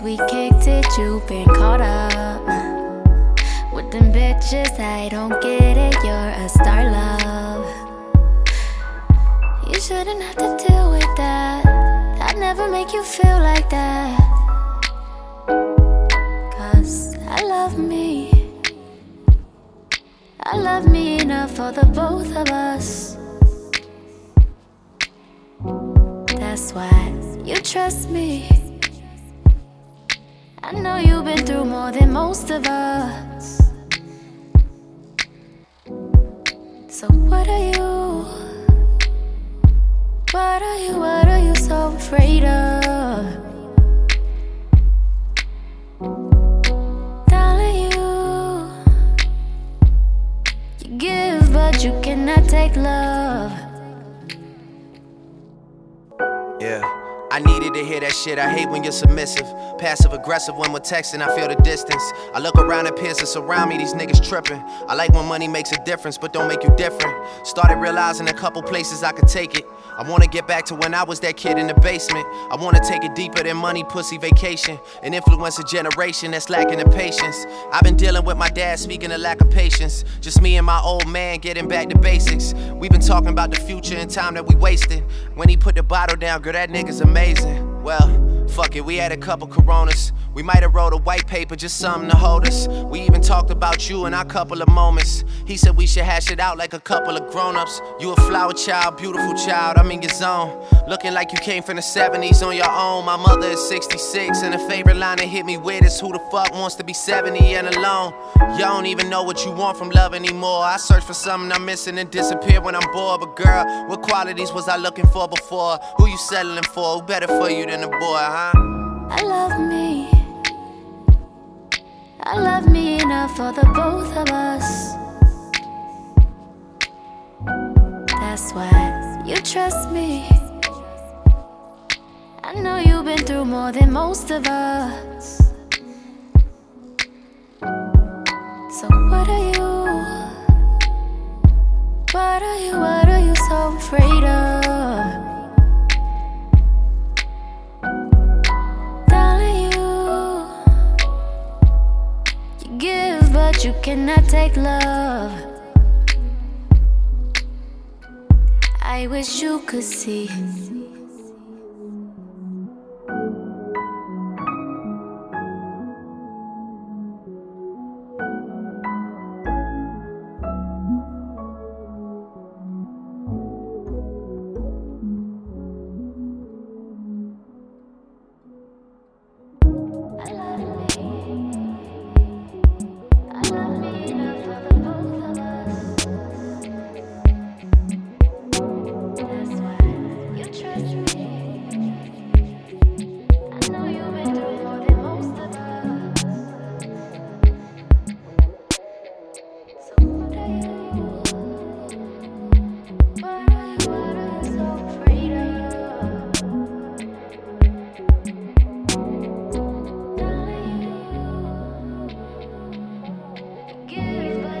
since we kicked it, you've been caught up with them bitches. I don't get it, you're a star love. You shouldn't have to deal with that. I'd never make you feel like that. Cause I love me. I love me enough for the both of us. That's why you trust me. I know you've been through more than most of us. So, what are you? What are you? What are you so afraid of? Darling, you. You give, but you cannot take love. Yeah. I needed to hear that shit. I hate when you're submissive. Passive aggressive when we're texting, I feel the distance. I look around at peers that surround me, these niggas tripping. I like when money makes a difference, but don't make you different. Started realizing a couple places I could take it. I wanna get back to when I was that kid in the basement. I wanna take it deeper than money, pussy, vacation. And influence a generation that's lacking the patience. I've been dealing with my dad speaking of lack of patience. Just me and my old man getting back to basics. We've been talking about the future and time that we wasted. When he put the bottle down, girl, that nigga's amazing. Well, fuck it, we had a couple coronas. We might have wrote a white paper, just something to hold us. We even talked about you in our couple of moments. He said we should hash it out like a couple of grown-ups. You a flower child, beautiful child, I'm in your zone. Looking like you came from the 70s on your own. My mother is 66, and a favorite line that hit me with is who the fuck wants to be 70 and alone? You don't even know what you want from love anymore. I search for something I'm missing and disappear when I'm bored. But girl, what qualities was I looking for before? Who you settling for? Who better for you than a boy, huh? I love me. I love me enough for the both of us. That's why you trust me. I know you've been through more than most of us. So, but you cannot take love. I wish you could see.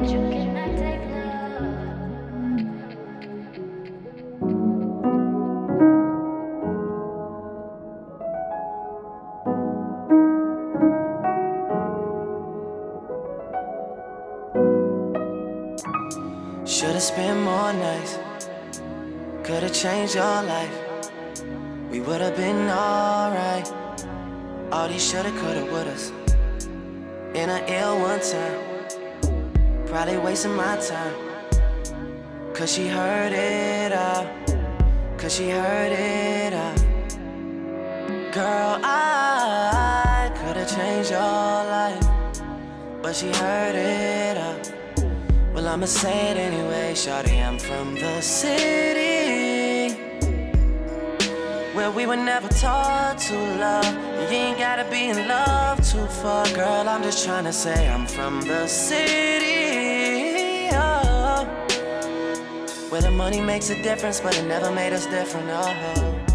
Should've spent more nights. Could've changed your life. We would've been alright. All these shoulda, coulda, wouldas. In a ill one time. Probably wasting my time. Cause she heard it all. Cause she heard it all. Girl, I could've changed your life. But she heard it all. Well, I'ma say it anyway, Shawty, I'm from the city Where we were never taught to love You ain't gotta be in love to far, Girl, I'm just trying to say I'm from the city oh, Where the money makes a difference, but it never made us different, oh